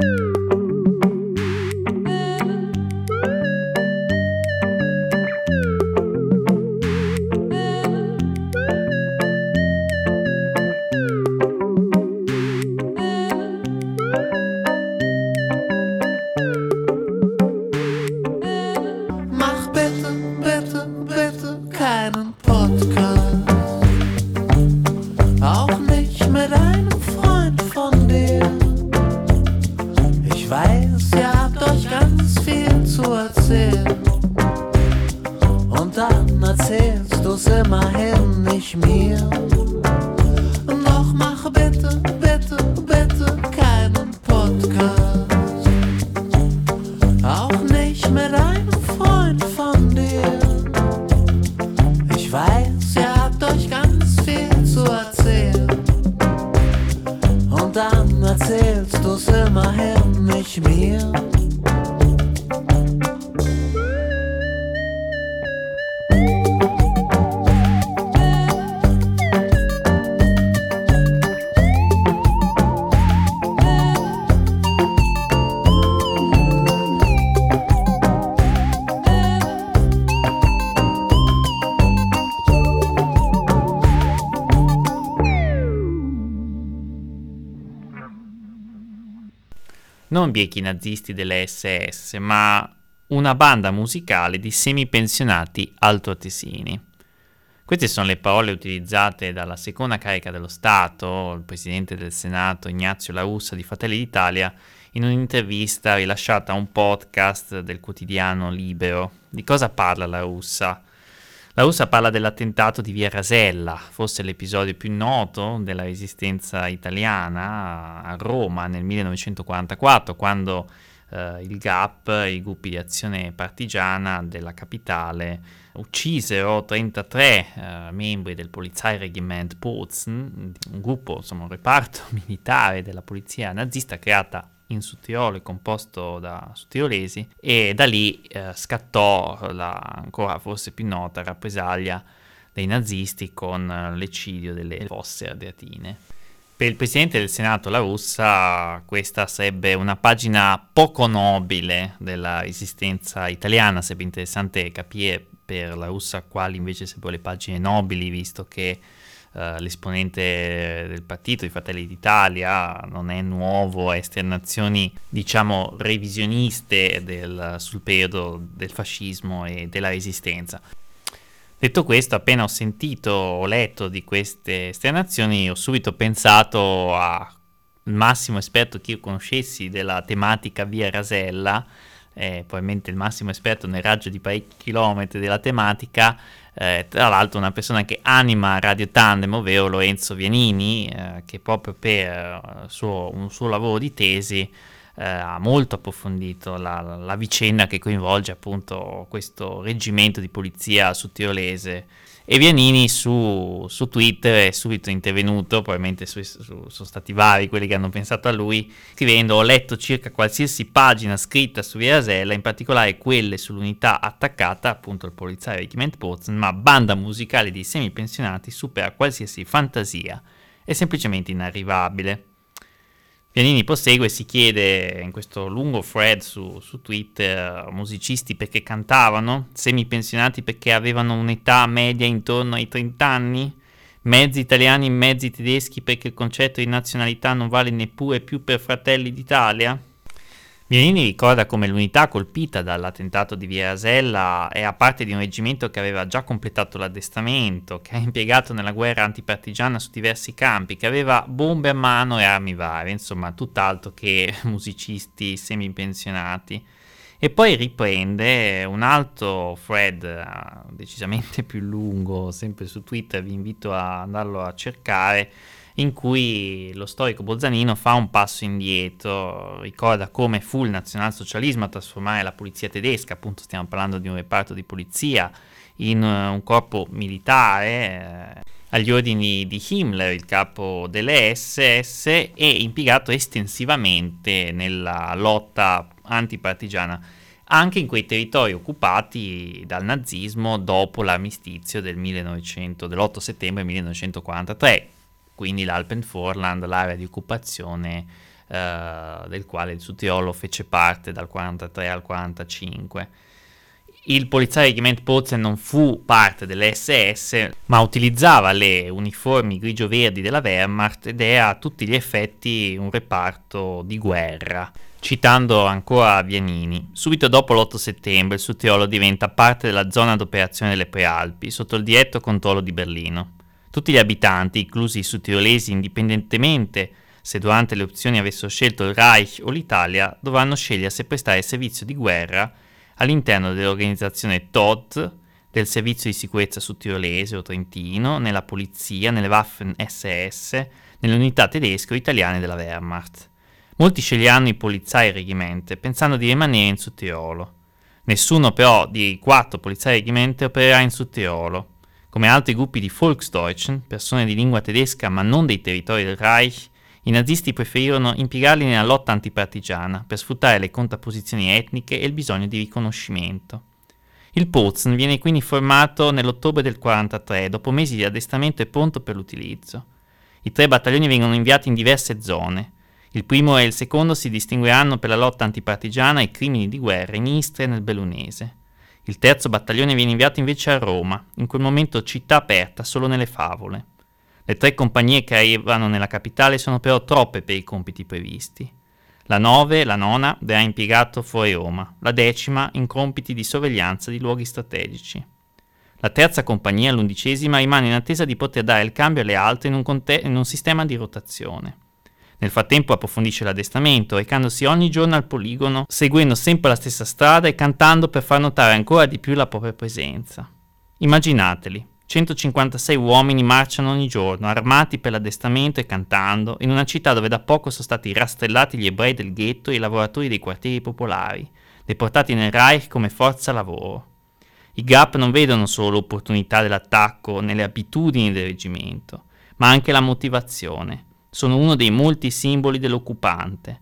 Woo! Non biechi nazisti delle SS, ma una banda musicale di semipensionati altoatesini. Queste sono le parole utilizzate dalla seconda carica dello Stato, il presidente del Senato Ignazio La Russa di Fratelli d'Italia, in un'intervista rilasciata a un podcast del quotidiano Libero. Di cosa parla La Russa? La Russa parla dell'attentato di Via Rasella, forse l'episodio più noto della resistenza italiana a Roma nel 1944, quando eh, il GAP, i gruppi di azione partigiana della capitale, uccisero 33 eh, membri del Polizeiregiment Pozen, un gruppo, insomma un reparto militare della polizia nazista creata in Sudtirolo composto da sudtirolesi e da lì eh, scattò la ancora forse più nota rappresaglia dei nazisti con eh, l'eccidio delle fosse ardeatine. Per il presidente del Senato La Russa questa sarebbe una pagina poco nobile della resistenza italiana, sarebbe interessante capire per La Russa quali invece sarebbero le pagine nobili, visto che Uh, l'esponente del partito, i Fratelli d'Italia, non è nuovo a esternazioni, diciamo, revisioniste del, sul periodo del fascismo e della resistenza. Detto questo, appena ho sentito o letto di queste esternazioni, ho subito pensato al massimo esperto che io conoscessi della tematica via Rasella, eh, probabilmente il massimo esperto nel raggio di parecchi chilometri della tematica, eh, tra l'altro una persona che anima Radio Tandem, ovvero Lorenzo Vianini, eh, che proprio per uh, suo, un suo lavoro di tesi eh, ha molto approfondito la, la, vicenda che coinvolge appunto questo reggimento di polizia sudtirolese e Vianini su, su, Twitter è subito intervenuto, probabilmente su, su, sono stati vari quelli che hanno pensato a lui, scrivendo ho letto circa qualsiasi pagina scritta su Via Rasella, in particolare quelle sull'unità attaccata, appunto il poliziario Regiment Pozen, ma banda musicale di semipensionati supera qualsiasi fantasia, è semplicemente inarrivabile. Pianini prosegue e si chiede in questo lungo thread su, su Twitter musicisti perché cantavano, semipensionati perché avevano un'età media intorno ai 30 anni, mezzi italiani, mezzi tedeschi perché il concetto di nazionalità non vale neppure più per Fratelli d'Italia. Mirini ricorda come l'unità colpita dall'attentato di Via Rasella è parte di un reggimento che aveva già completato l'addestramento, che ha impiegato nella guerra antipartigiana su diversi campi, che aveva bombe a mano e armi varie, insomma tutt'altro che musicisti semipensionati. E poi riprende un altro thread eh, decisamente più lungo, sempre su Twitter, vi invito a andarlo a cercare, in cui lo storico Bolzanino fa un passo indietro, ricorda come fu il nazionalsocialismo a trasformare la polizia tedesca, appunto stiamo parlando di un reparto di polizia, in uh, un corpo militare eh, agli ordini di Himmler, il capo delle SS, e impiegato estensivamente nella lotta antipartigiana anche in quei territori occupati dal nazismo dopo l'armistizio del 1900, dell'8 settembre 1943 quindi l'Alpenvorland, l'area di occupazione eh, del quale il Sutiolo fece parte dal 43 al 45. Il poliziario Pozen non fu parte dell'SS, ma utilizzava le uniformi grigio-verdi della Wehrmacht ed è a tutti gli effetti un reparto di guerra. Citando ancora Vianini, subito dopo l'8 settembre il Sutiolo diventa parte della zona d'operazione delle Prealpi, sotto il diretto controllo di Berlino. Tutti gli abitanti, inclusi i sudtirolesi, indipendentemente se durante le opzioni avessero scelto il Reich o l'Italia, dovranno scegliere se prestare servizio di guerra all'interno dell'organizzazione TOD, del servizio di sicurezza sudtirolese o trentino, nella polizia, nelle Waffen SS, nelle unità tedesche o italiane della Wehrmacht. Molti sceglieranno i polizai regimente, pensando di rimanere in Sudtirolo. Nessuno però dei quattro polizai regimente opererà in Sudtirolo. Come altri gruppi di Volksdeutschen, persone di lingua tedesca ma non dei territori del Reich, i nazisti preferirono impiegarli nella lotta antipartigiana per sfruttare le contrapposizioni etniche e il bisogno di riconoscimento. Il Pozen viene quindi formato nell'ottobre del 1943, dopo mesi di addestramento e pronto per l'utilizzo. I tre battaglioni vengono inviati in diverse zone. Il primo e il secondo si distingueranno per la lotta antipartigiana e crimini di guerra in Istria e nel Bellunese. Il terzo battaglione viene inviato invece a Roma, in quel momento città aperta solo nelle favole. Le tre compagnie che arrivano nella capitale sono però troppe per i compiti previsti. La 9, la nona, verrà impiegato fuori Roma, la decima in compiti di sorveglianza di luoghi strategici. La terza compagnia, l'undicesima, rimane in attesa di poter dare il cambio alle altre in un, conte- in un sistema di rotazione. Nel frattempo approfondisce l'addestramento, recandosi ogni giorno al poligono, seguendo sempre la stessa strada e cantando per far notare ancora di più la propria presenza. Immaginateli, 156 uomini marciano ogni giorno, armati per l'addestramento e cantando, in una città dove da poco sono stati rastrellati gli ebrei del ghetto e i lavoratori dei quartieri popolari, deportati nel Reich come forza lavoro. I GAP non vedono solo l'opportunità dell'attacco nelle abitudini del reggimento, ma anche la motivazione sono uno dei molti simboli dell'occupante.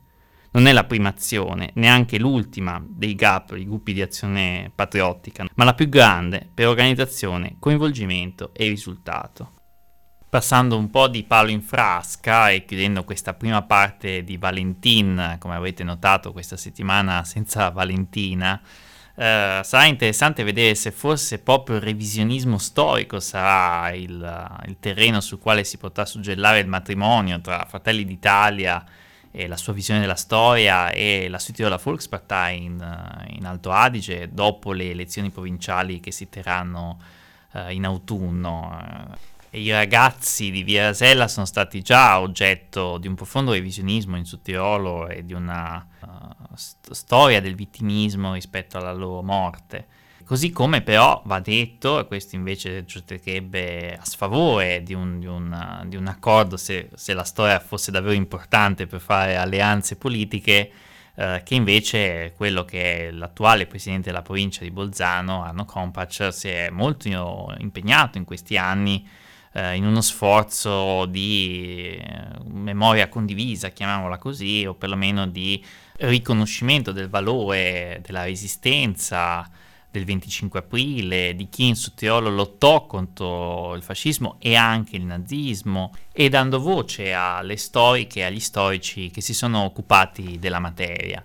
Non è la prima azione, neanche l'ultima dei GAP, i gruppi di azione patriottica, ma la più grande per organizzazione, coinvolgimento e risultato. Passando un po' di palo in frasca e chiudendo questa prima parte di Valentin, come avete notato questa settimana senza Valentina, Uh, sarà interessante vedere se forse proprio il revisionismo storico sarà il, il, terreno sul quale si potrà suggellare il matrimonio tra Fratelli d'Italia e la sua visione della storia e la Südtiroler Volkspartei in, in, Alto Adige dopo le elezioni provinciali che si terranno uh, in autunno. I ragazzi di Via Rasella sono stati già oggetto di un profondo revisionismo in Sudtirolo e di una uh, st- storia del vittimismo rispetto alla loro morte. Così come però va detto, e questo invece giocherebbe a sfavore di un, di un, di un accordo se, se, la storia fosse davvero importante per fare alleanze politiche, eh, che invece quello che è l'attuale presidente della provincia di Bolzano, Arno Kompac, si è molto impegnato in questi anni eh, in uno sforzo di eh, memoria condivisa, chiamiamola così, o perlomeno di riconoscimento del valore della resistenza del 25 aprile, di chi in Sudtirolo lottò contro il fascismo e anche il nazismo, e dando voce alle storiche e agli storici che si sono occupati della materia.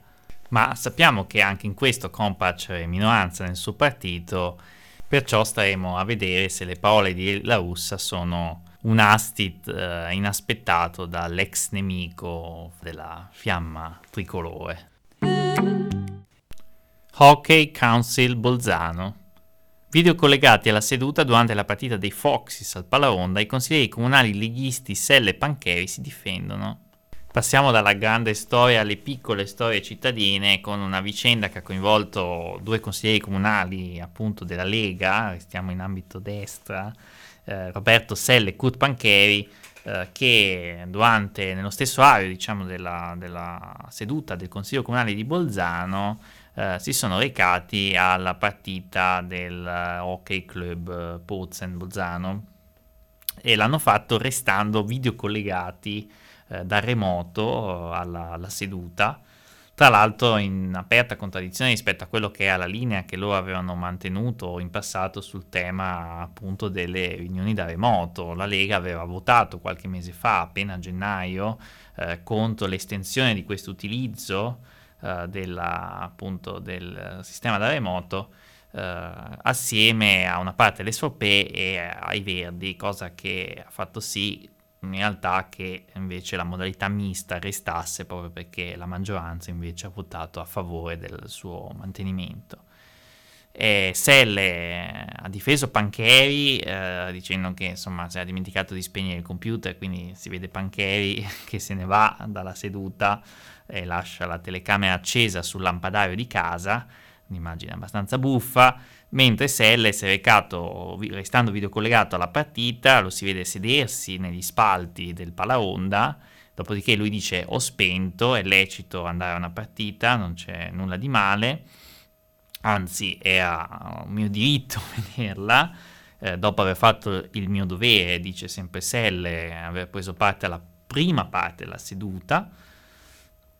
Ma sappiamo che anche in questo Compac è minoranza nel suo partito Perciò staremo a vedere se le parole di La Russa sono un astit eh, inaspettato dall'ex nemico della fiamma tricolore. Hockey Council Bolzano. Video collegati alla seduta durante la partita dei Foxys al Palaronda, i consiglieri comunali leghisti Selle e Pancheri si difendono. Passiamo dalla grande storia alle piccole storie cittadine con una vicenda che ha coinvolto due consiglieri comunali appunto della Lega, restiamo in ambito destra, eh, Roberto Selle e Kurt Pancheri, eh, che durante, nello stesso orario diciamo, della, della, seduta del Consiglio Comunale di Bolzano eh, si sono recati alla partita del Hockey Club Pozen Bolzano e l'hanno fatto restando videocollegati eh, da remoto alla, alla seduta tra l'altro in aperta contraddizione rispetto a quello che è la linea che loro avevano mantenuto in passato sul tema appunto delle riunioni da remoto. La Lega aveva votato qualche mese fa, appena a gennaio, eh, contro l'estensione di questo utilizzo eh, appunto, del sistema da remoto eh, assieme a una parte dell'SVP e ai Verdi, cosa che ha fatto sì in realtà che invece la modalità mista restasse proprio perché la maggioranza invece ha votato a favore del suo mantenimento. E Selle ha difeso Pancheri eh, dicendo che insomma si è dimenticato di spegnere il computer, quindi si vede Pancheri che se ne va dalla seduta e lascia la telecamera accesa sul lampadario di casa, un'immagine abbastanza buffa mentre Selle si è recato, restando videocollegato alla partita, lo si vede sedersi negli spalti del Palaonda, dopodiché lui dice ho spento, è lecito andare a una partita, non c'è nulla di male, anzi era un mio diritto vederla, eh, dopo aver fatto il mio dovere, dice sempre Selle, aver preso parte alla prima parte della seduta,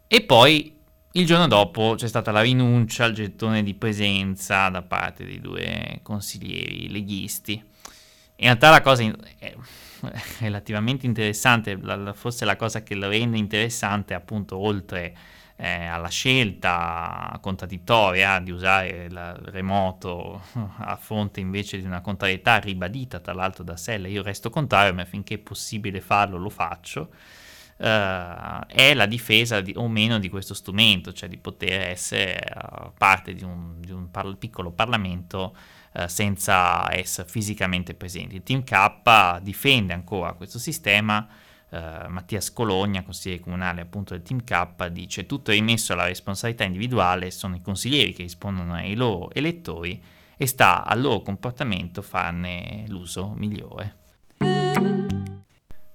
e poi il giorno dopo c'è stata la rinuncia al gettone di presenza da parte dei due consiglieri leghisti. In realtà la cosa è relativamente interessante, forse la cosa che lo rende interessante appunto oltre eh, alla scelta contraddittoria di usare il remoto a fronte invece di una contrarietà ribadita tra l'altro da Sella, io resto contrario ma finché è possibile farlo lo faccio uh, è la difesa di, o meno di questo strumento, cioè di poter essere uh, parte di un, di un par- piccolo Parlamento uh, senza essere fisicamente presenti. Il Team K difende ancora questo sistema. Uh, Mattia Scologna, consigliere comunale appunto del Team K, dice tutto è rimesso alla responsabilità individuale, sono i consiglieri che rispondono ai loro elettori e sta al loro comportamento farne l'uso migliore.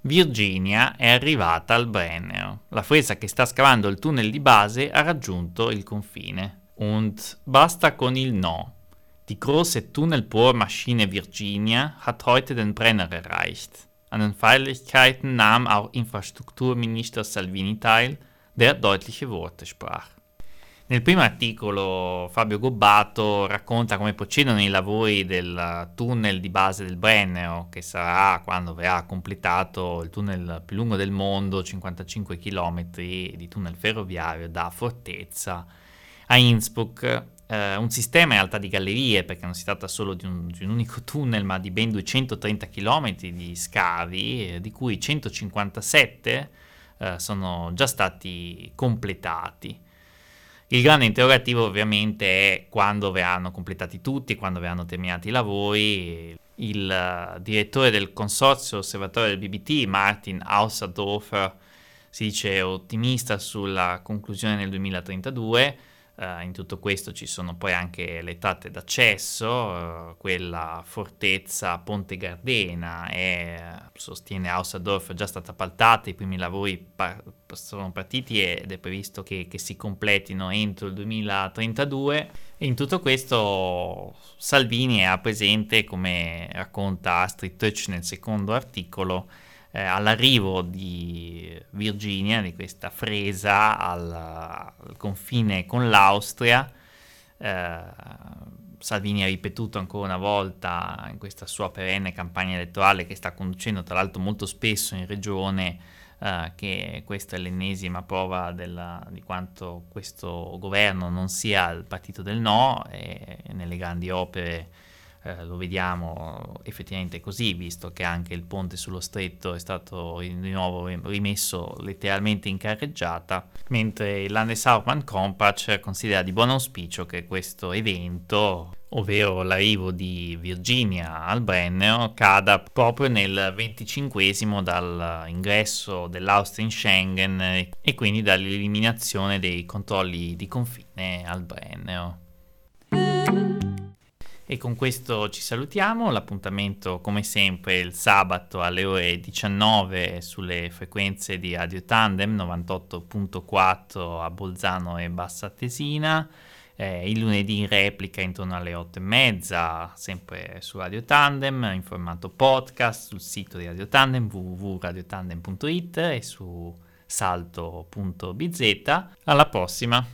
Virginia è arrivata al Brennero. La fresa che sta scavando il tunnel di base ha raggiunto il confine. Und basta con il no. Die große Tunnelbohrmaschine Virginia hat heute den Brenner erreicht. An den Feierlichkeiten nahm auch Infrastrukturminister Salvini teil, der deutliche Worte sprach. Nel primo articolo Fabio Gobbato racconta come procedono i lavori del tunnel di base del Brennero, che sarà, quando verrà completato, il tunnel più lungo del mondo, 55 km di tunnel ferroviario da Fortezza a Innsbruck. Eh, un sistema in realtà di gallerie, perché non si tratta solo di un, di un unico tunnel, ma di ben 230 km di scavi, eh, di cui 157 eh, sono già stati completati. Il grande interrogativo ovviamente è quando verranno completati tutti, quando verranno terminati i lavori. Il uh, direttore del consorzio osservatorio del BBT, Martin Ausserdorfer, si dice ottimista sulla conclusione nel 2032 Uh, in tutto questo ci sono poi anche le tratte d'accesso, uh, quella fortezza Ponte Gardena è, sostiene Aussadorf, è già stata appaltata, i primi lavori par- sono partiti ed è previsto che, che, si completino entro il 2032. E in tutto questo Salvini è presente, come racconta Astrid Tötsch nel secondo articolo, eh, all'arrivo di Virginia, di questa fresa al, al confine con l'Austria. Eh, Salvini ha ripetuto ancora una volta in questa sua perenne campagna elettorale che sta conducendo tra l'altro molto spesso in regione eh, che questa è l'ennesima prova della, di quanto questo governo non sia il partito del no e nelle grandi opere eh, lo vediamo effettivamente così, visto che anche il ponte sullo stretto è stato di nuovo rimesso letteralmente in carreggiata, mentre il Landeshauptmann Kompach considera di buon auspicio che questo evento ovvero l'arrivo di Virginia al Brennero, cada proprio nel 25 dall'ingresso dell'Austria in Schengen e quindi dall'eliminazione dei controlli di confine al Brennero. E con questo ci salutiamo, l'appuntamento come sempre il sabato alle ore 19 sulle frequenze di Radio Tandem 98.4 a Bolzano e Bassa Tesina, eh, il lunedì in replica intorno alle 8 e mezza, sempre su Radio Tandem, in formato podcast sul sito di Radio Tandem www.radiotandem.it e su salto.bz. Alla prossima!